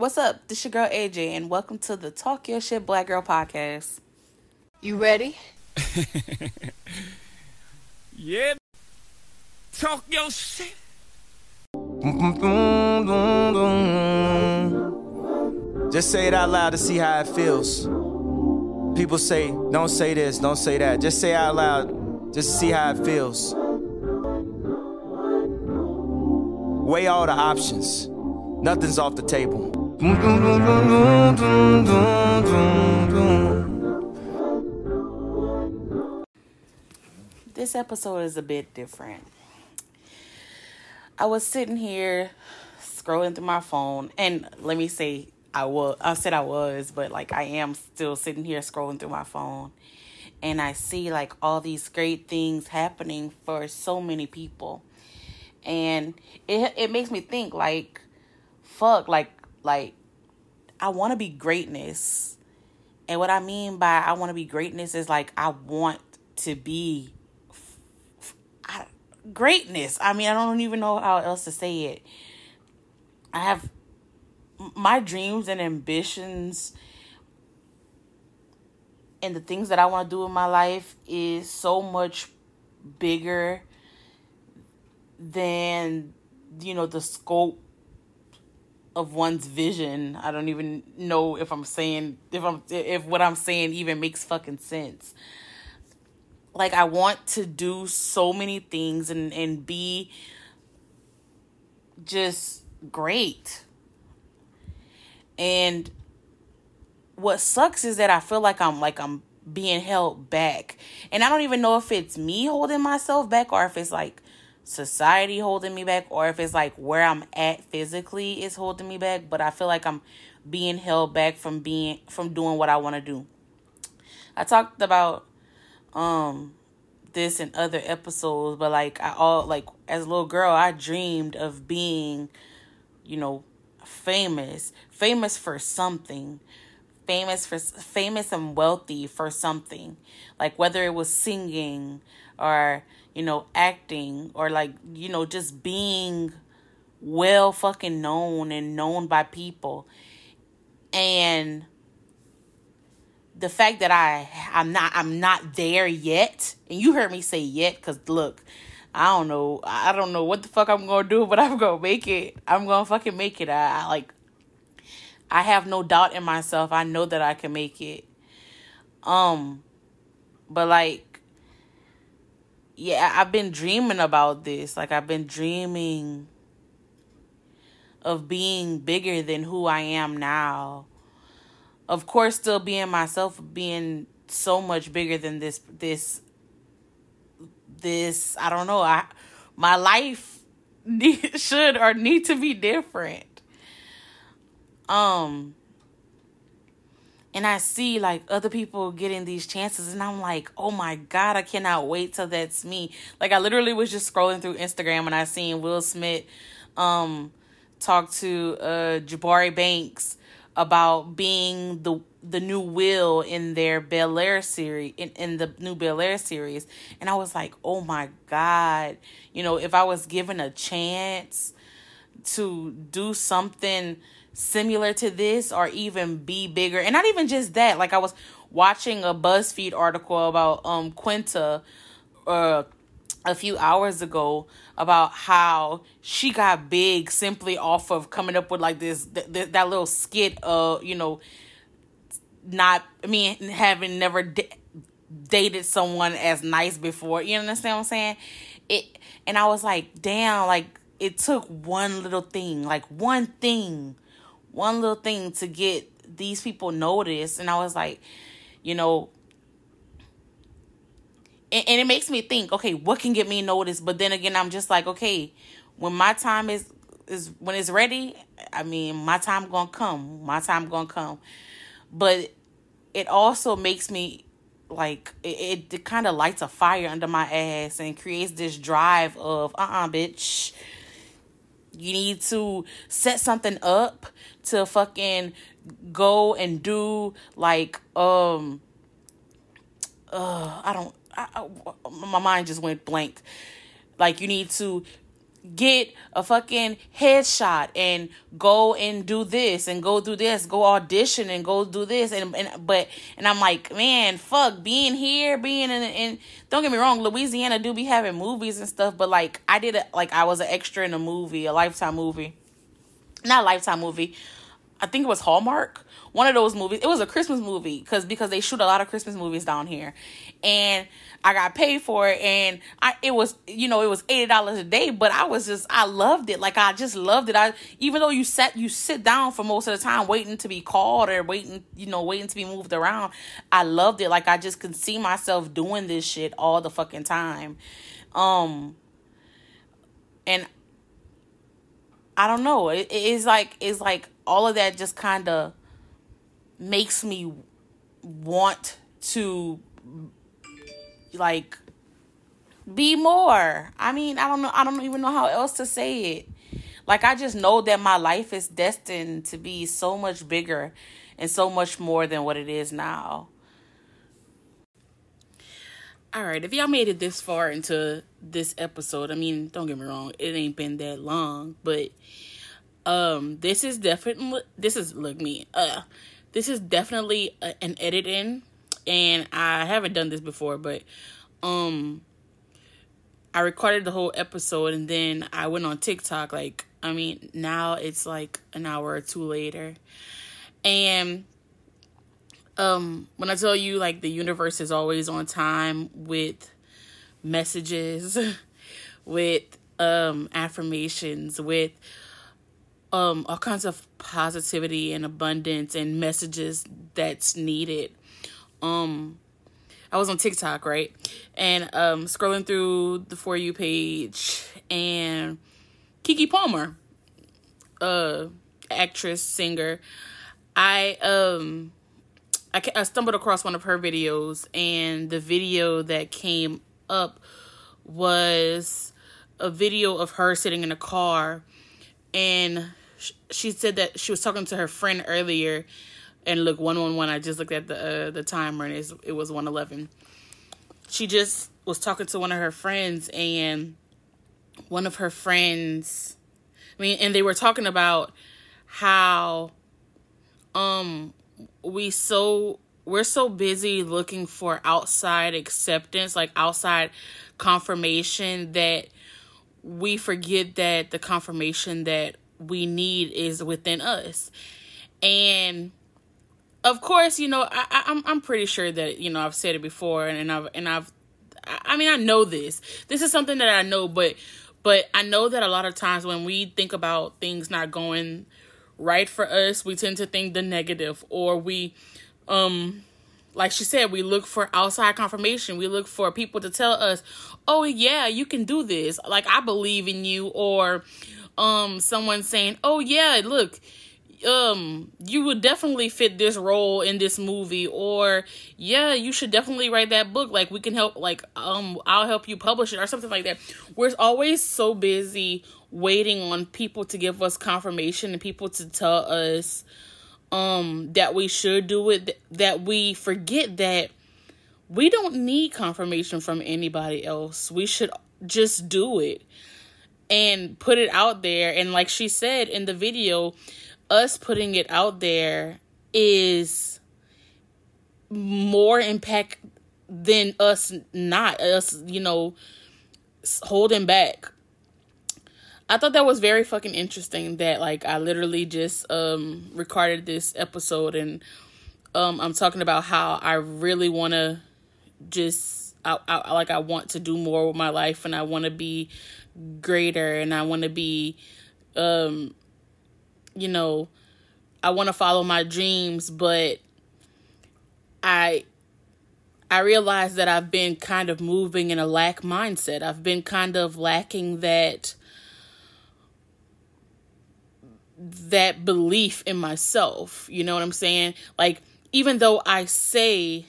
What's up? This your girl AJ, and welcome to the Talk Your Shit Black Girl Podcast. You ready? yeah. Talk your shit. Just say it out loud to see how it feels. People say, don't say this, don't say that. Just say it out loud, just to see how it feels. Weigh all the options. Nothing's off the table. This episode is a bit different. I was sitting here scrolling through my phone, and let me say, I was. I said I was, but like I am still sitting here scrolling through my phone, and I see like all these great things happening for so many people, and it it makes me think like, fuck, like like, I want to be greatness, and what I mean by I want to be greatness is like I want to be I, greatness. I mean, I don't even know how else to say it. I have my dreams and ambitions and the things that I want to do in my life is so much bigger than you know the scope of one's vision. I don't even know if I'm saying if I'm if what I'm saying even makes fucking sense. Like I want to do so many things and and be just great and what sucks is that I feel like I'm like I'm being held back. And I don't even know if it's me holding myself back or if it's like society holding me back or if it's like where I'm at physically is holding me back, but I feel like I'm being held back from being from doing what I want to do. I talked about um this in other episodes, but like I all like as a little girl, I dreamed of being, you know, famous, famous for something, famous for famous and wealthy for something. Like whether it was singing or, you know, acting or like, you know, just being well fucking known and known by people. And the fact that I I'm not I'm not there yet, and you heard me say yet, cause look, I don't know. I don't know what the fuck I'm gonna do, but I'm gonna make it. I'm gonna fucking make it. I, I like. I have no doubt in myself. I know that I can make it. Um, but like, yeah, I've been dreaming about this. Like, I've been dreaming of being bigger than who I am now. Of course, still being myself, being so much bigger than this this this i don't know i my life need, should or need to be different um and i see like other people getting these chances and i'm like oh my god i cannot wait till that's me like i literally was just scrolling through instagram and i seen will smith um talk to uh jabari banks about being the the new Will in their Bel Air series in, in the new Bel Air series. And I was like, oh my God. You know, if I was given a chance to do something similar to this or even be bigger. And not even just that. Like I was watching a BuzzFeed article about um Quinta uh a few hours ago about how she got big simply off of coming up with like this th- th- that little skit of you know not I mean having never d- dated someone as nice before you understand what I'm saying it and I was like damn like it took one little thing like one thing one little thing to get these people noticed and I was like you know and, and it makes me think, okay, what can get me noticed? But then again, I'm just like, okay, when my time is is when it's ready, I mean, my time gonna come. My time gonna come. But it also makes me like it, it kind of lights a fire under my ass and creates this drive of uh-uh bitch you need to set something up to fucking go and do like um uh I don't I, I, my mind just went blank. Like you need to get a fucking headshot and go and do this and go do this, go audition and go do this and and but and I'm like, man, fuck being here, being in in don't get me wrong, Louisiana do be having movies and stuff, but like I did it like I was an extra in a movie, a lifetime movie. Not a lifetime movie. I think it was Hallmark. One of those movies. It was a Christmas movie because because they shoot a lot of Christmas movies down here. And I got paid for it and I it was you know it was eighty dollars a day, but I was just I loved it. Like I just loved it. I even though you sat you sit down for most of the time waiting to be called or waiting you know waiting to be moved around. I loved it. Like I just could see myself doing this shit all the fucking time. Um and I don't know. It, it's like it's like all of that just kind of makes me want to like be more. I mean, I don't know. I don't even know how else to say it. Like I just know that my life is destined to be so much bigger and so much more than what it is now. All right, if y'all made it this far into this episode, I mean, don't get me wrong, it ain't been that long, but um this is definitely this is look me uh this is definitely a, an editing and I haven't done this before, but um I recorded the whole episode and then I went on TikTok like I mean now it's like an hour or two later. And um when I tell you like the universe is always on time with messages, with um affirmations, with um all kinds of positivity and abundance and messages that's needed um I was on TikTok, right? And um scrolling through the for you page and Keke Palmer, uh actress, singer, I um I, I stumbled across one of her videos and the video that came up was a video of her sitting in a car and she said that she was talking to her friend earlier and look 111 i just looked at the uh, the timer and it was 111 she just was talking to one of her friends and one of her friends i mean and they were talking about how um we so we're so busy looking for outside acceptance like outside confirmation that we forget that the confirmation that we need is within us and of course, you know, I, I, I'm I'm pretty sure that you know I've said it before, and, and I've and I've, I mean, I know this. This is something that I know, but but I know that a lot of times when we think about things not going right for us, we tend to think the negative, or we, um, like she said, we look for outside confirmation. We look for people to tell us, "Oh yeah, you can do this." Like I believe in you, or um, someone saying, "Oh yeah, look." um you would definitely fit this role in this movie or yeah you should definitely write that book. Like we can help like um I'll help you publish it or something like that. We're always so busy waiting on people to give us confirmation and people to tell us um that we should do it that we forget that we don't need confirmation from anybody else. We should just do it and put it out there. And like she said in the video us putting it out there is more impact than us not us you know holding back. I thought that was very fucking interesting that like i literally just um recorded this episode and um i'm talking about how i really want to just I, I like i want to do more with my life and i want to be greater and i want to be um you know, I want to follow my dreams, but I I realize that I've been kind of moving in a lack mindset. I've been kind of lacking that that belief in myself. You know what I'm saying? Like even though I say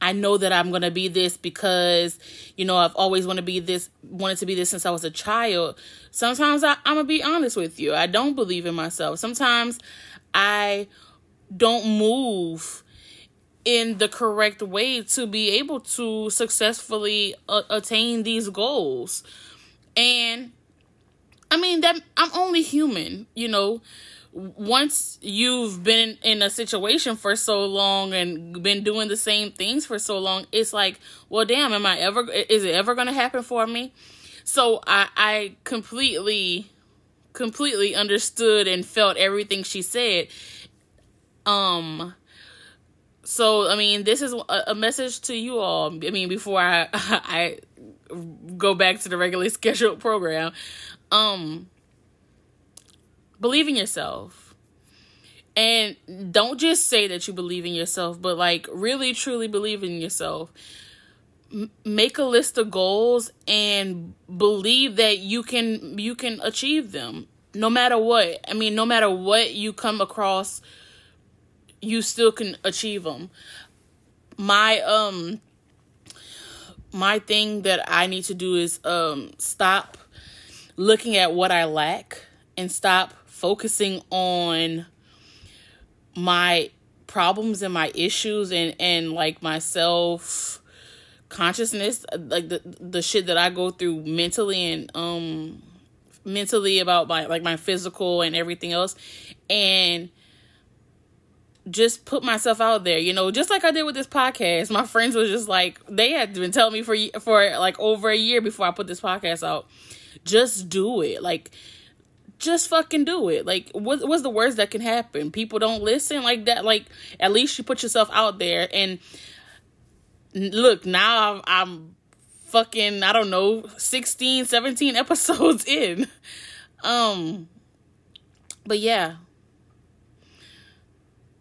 I know that I'm gonna be this because you know I've always wanted to be this, wanted to be this since I was a child. Sometimes I, I'm gonna be honest with you. I don't believe in myself. Sometimes I don't move in the correct way to be able to successfully uh, attain these goals. And I mean that I'm only human, you know. Once you've been in a situation for so long and been doing the same things for so long, it's like, well, damn, am I ever? Is it ever going to happen for me? So I I completely completely understood and felt everything she said. Um so I mean, this is a, a message to you all. I mean, before I I go back to the regularly scheduled program, um, believe in yourself, and don't just say that you believe in yourself, but like really truly believe in yourself. M- make a list of goals and believe that you can you can achieve them no matter what. I mean, no matter what you come across you still can achieve them. My um my thing that I need to do is um stop looking at what I lack and stop focusing on my problems and my issues and and like myself consciousness like the the shit that I go through mentally and um mentally about my like my physical and everything else and just put myself out there, you know, just like I did with this podcast. My friends was just like they had been telling me for for like over a year before I put this podcast out. Just do it. Like just fucking do it. Like what what's the worst that can happen? People don't listen like that. Like at least you put yourself out there and look, now I'm, I'm fucking I don't know 16 17 episodes in. Um but yeah,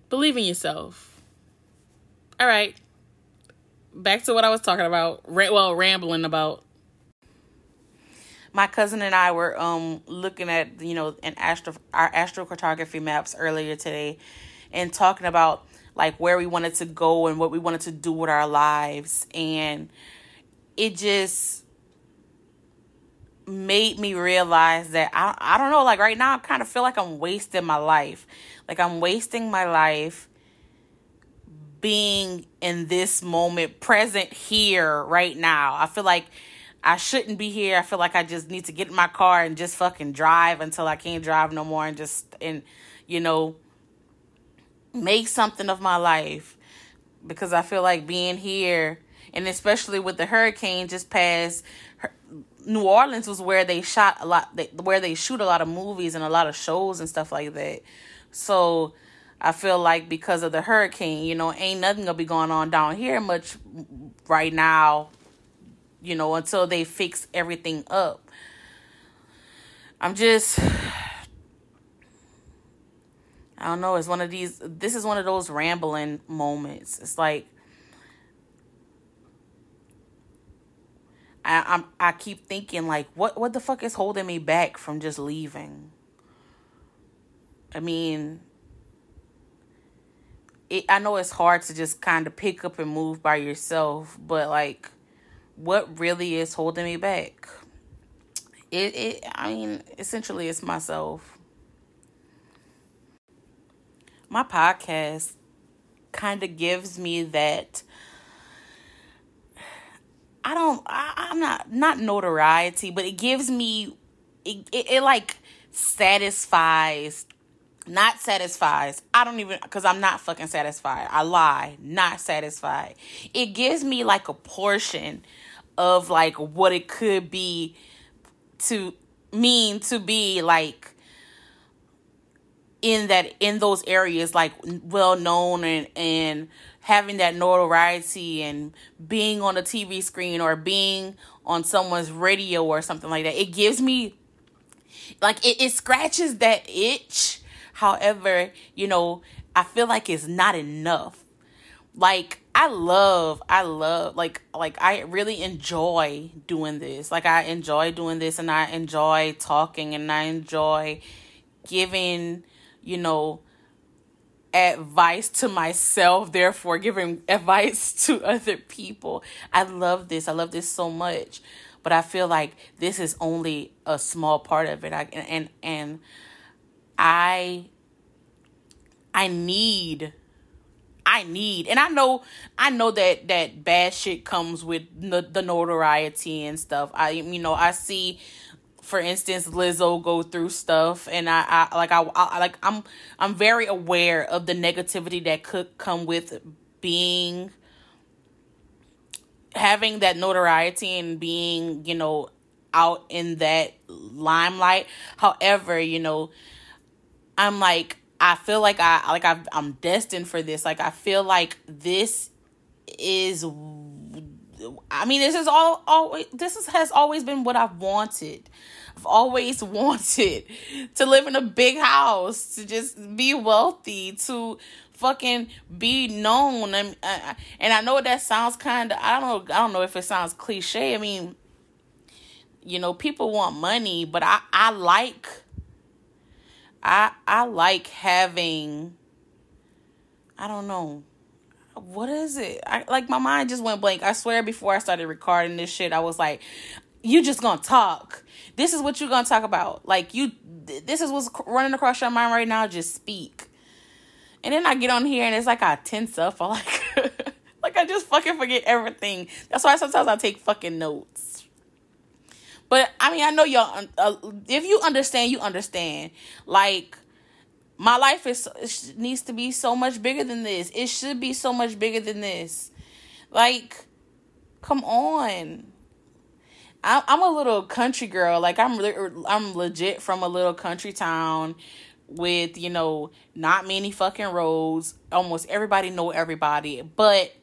Believe in yourself. All right. Back to what I was talking about. Well, rambling about. My cousin and I were um looking at you know an astro our astrocartography maps earlier today, and talking about like where we wanted to go and what we wanted to do with our lives, and it just made me realize that I I don't know like right now I kind of feel like I'm wasting my life. Like I'm wasting my life being in this moment present here right now. I feel like I shouldn't be here. I feel like I just need to get in my car and just fucking drive until I can't drive no more and just and you know make something of my life because I feel like being here and especially with the hurricane just passed New Orleans was where they shot a lot, where they shoot a lot of movies and a lot of shows and stuff like that. So I feel like because of the hurricane, you know, ain't nothing gonna be going on down here much right now, you know, until they fix everything up. I'm just I don't know, it's one of these this is one of those rambling moments. It's like I, I'm I keep thinking like what what the fuck is holding me back from just leaving? I mean, it, I know it's hard to just kind of pick up and move by yourself, but like, what really is holding me back? It, it, I mean, essentially, it's myself. My podcast kind of gives me that I don't I, am not not notoriety, but it gives me it, it, it like satisfies not satisfies. I don't even cuz I'm not fucking satisfied. I lie, not satisfied. It gives me like a portion of like what it could be to mean to be like in that in those areas like well known and and having that notoriety and being on a TV screen or being on someone's radio or something like that. It gives me like it, it scratches that itch. However, you know, I feel like it's not enough. Like I love, I love like like I really enjoy doing this. Like I enjoy doing this and I enjoy talking and I enjoy giving, you know, advice to myself, therefore giving advice to other people. I love this. I love this so much. But I feel like this is only a small part of it. I and and I I need I need and I know I know that that bad shit comes with the, the notoriety and stuff. I you know, I see for instance, Lizzo go through stuff, and I, I like I, I like I'm I'm very aware of the negativity that could come with being having that notoriety and being you know out in that limelight. However, you know, I'm like I feel like I like i I'm destined for this. Like I feel like this is I mean, this is all always this is, has always been what I've wanted. I've always wanted to live in a big house, to just be wealthy, to fucking be known. And, and I know that sounds kind of I don't know I don't know if it sounds cliche. I mean, you know, people want money, but I I like I I like having I don't know what is it? I like my mind just went blank. I swear before I started recording this shit, I was like, you just gonna talk. This is what you're gonna talk about. Like you this is what's running across your mind right now, just speak. And then I get on here and it's like I tense up. I like like I just fucking forget everything. That's why sometimes I take fucking notes. But I mean, I know y'all. Uh, if you understand, you understand. Like my life is needs to be so much bigger than this. It should be so much bigger than this. Like, come on. I, I'm a little country girl. Like I'm I'm legit from a little country town with you know not many fucking roads. Almost everybody know everybody, but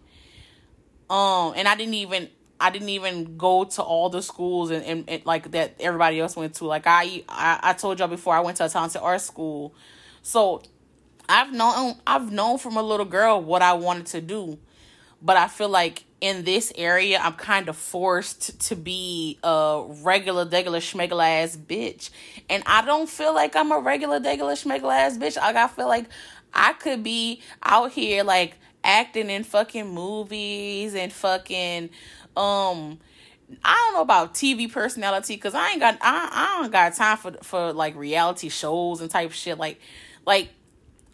um, and I didn't even I didn't even go to all the schools and, and, and like that everybody else went to. Like I, I I told y'all before I went to a talented art school so I've known I've known from a little girl what I wanted to do. But I feel like in this area I'm kind of forced to be a regular degular schmegula ass bitch. And I don't feel like I'm a regular degular schmegula ass bitch. Like I feel like I could be out here like acting in fucking movies and fucking um I don't know about TV personality because I ain't got I I don't got time for for like reality shows and type shit like like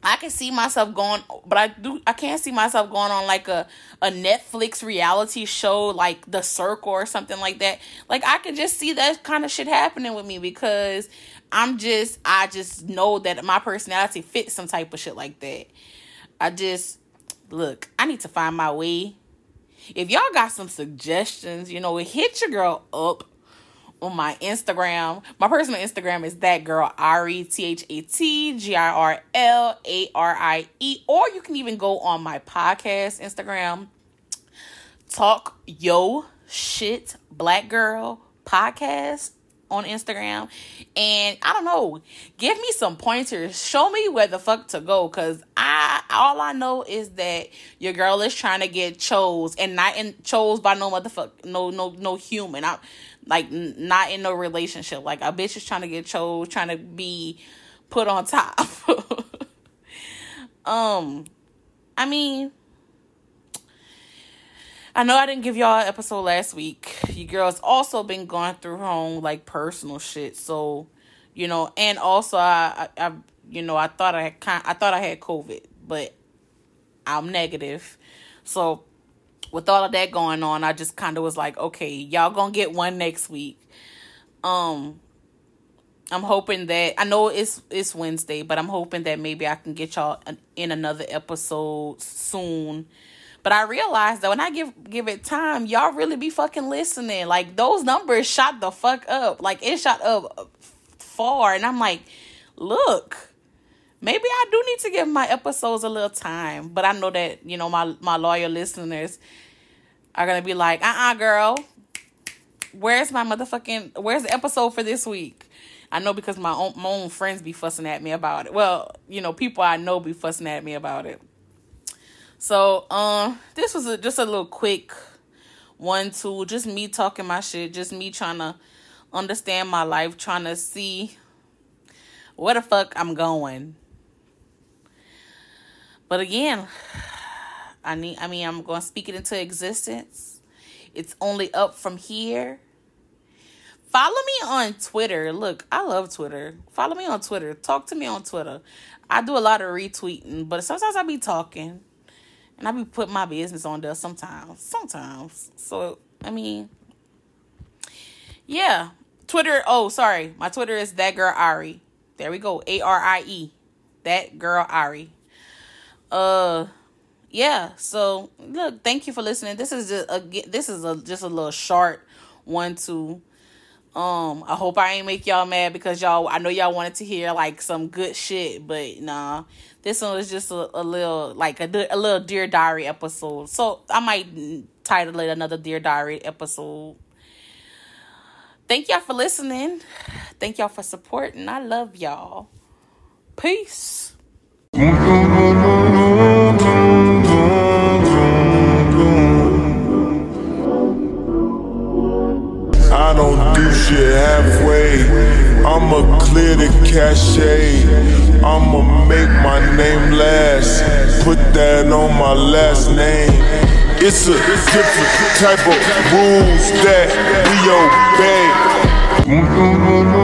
I can see myself going, but I do. I can't see myself going on like a a Netflix reality show, like The Circle or something like that. Like I could just see that kind of shit happening with me because I'm just, I just know that my personality fits some type of shit like that. I just look. I need to find my way. If y'all got some suggestions, you know, hit your girl up on my Instagram. My personal Instagram is that girl Arie T H A T G I R L A R I E. Or you can even go on my podcast Instagram, Talk Yo Shit Black Girl Podcast on Instagram. And I don't know, give me some pointers. Show me where the fuck to go. Cause I all I know is that your girl is trying to get chose and not in chose by no motherfucker no no no human. I'm like not in no relationship. Like a bitch is trying to get chose, trying to be put on top. um I mean I know I didn't give y'all an episode last week. You girls also been going through home like personal shit. So, you know, and also I, I, I you know, I thought I had kind, I thought I had COVID, but I'm negative. So, with all of that going on, I just kind of was like, okay, y'all gonna get one next week. Um, I'm hoping that I know it's it's Wednesday, but I'm hoping that maybe I can get y'all in another episode soon but I realized that when I give give it time, y'all really be fucking listening. Like those numbers shot the fuck up. Like it shot up far, and I'm like, look, maybe I do need to give my episodes a little time. But I know that you know my my loyal listeners are gonna be like, uh uh-uh, uh girl, where's my motherfucking where's the episode for this week? I know because my own my own friends be fussing at me about it. Well, you know, people I know be fussing at me about it. So, um, this was a, just a little quick one, two, just me talking my shit, just me trying to understand my life, trying to see where the fuck I'm going. But again, I need I mean I'm going to speak it into existence. It's only up from here. Follow me on Twitter. Look, I love Twitter. Follow me on Twitter. Talk to me on Twitter. I do a lot of retweeting, but sometimes I be talking. And I be putting my business on there sometimes. Sometimes. So, I mean, yeah. Twitter. Oh, sorry, my Twitter is that girl Arie. There we go. A R I E. That girl Arie. Uh, yeah. So look, thank you for listening. This is just a this is a just a little short one to um, I hope I ain't make y'all mad because y'all I know y'all wanted to hear like some good shit, but nah. This one was just a, a little like a, a little Dear Diary episode. So I might title it another Dear Diary episode. Thank y'all for listening. Thank y'all for supporting. I love y'all. Peace. Last name. It's a different type of rules that we obey.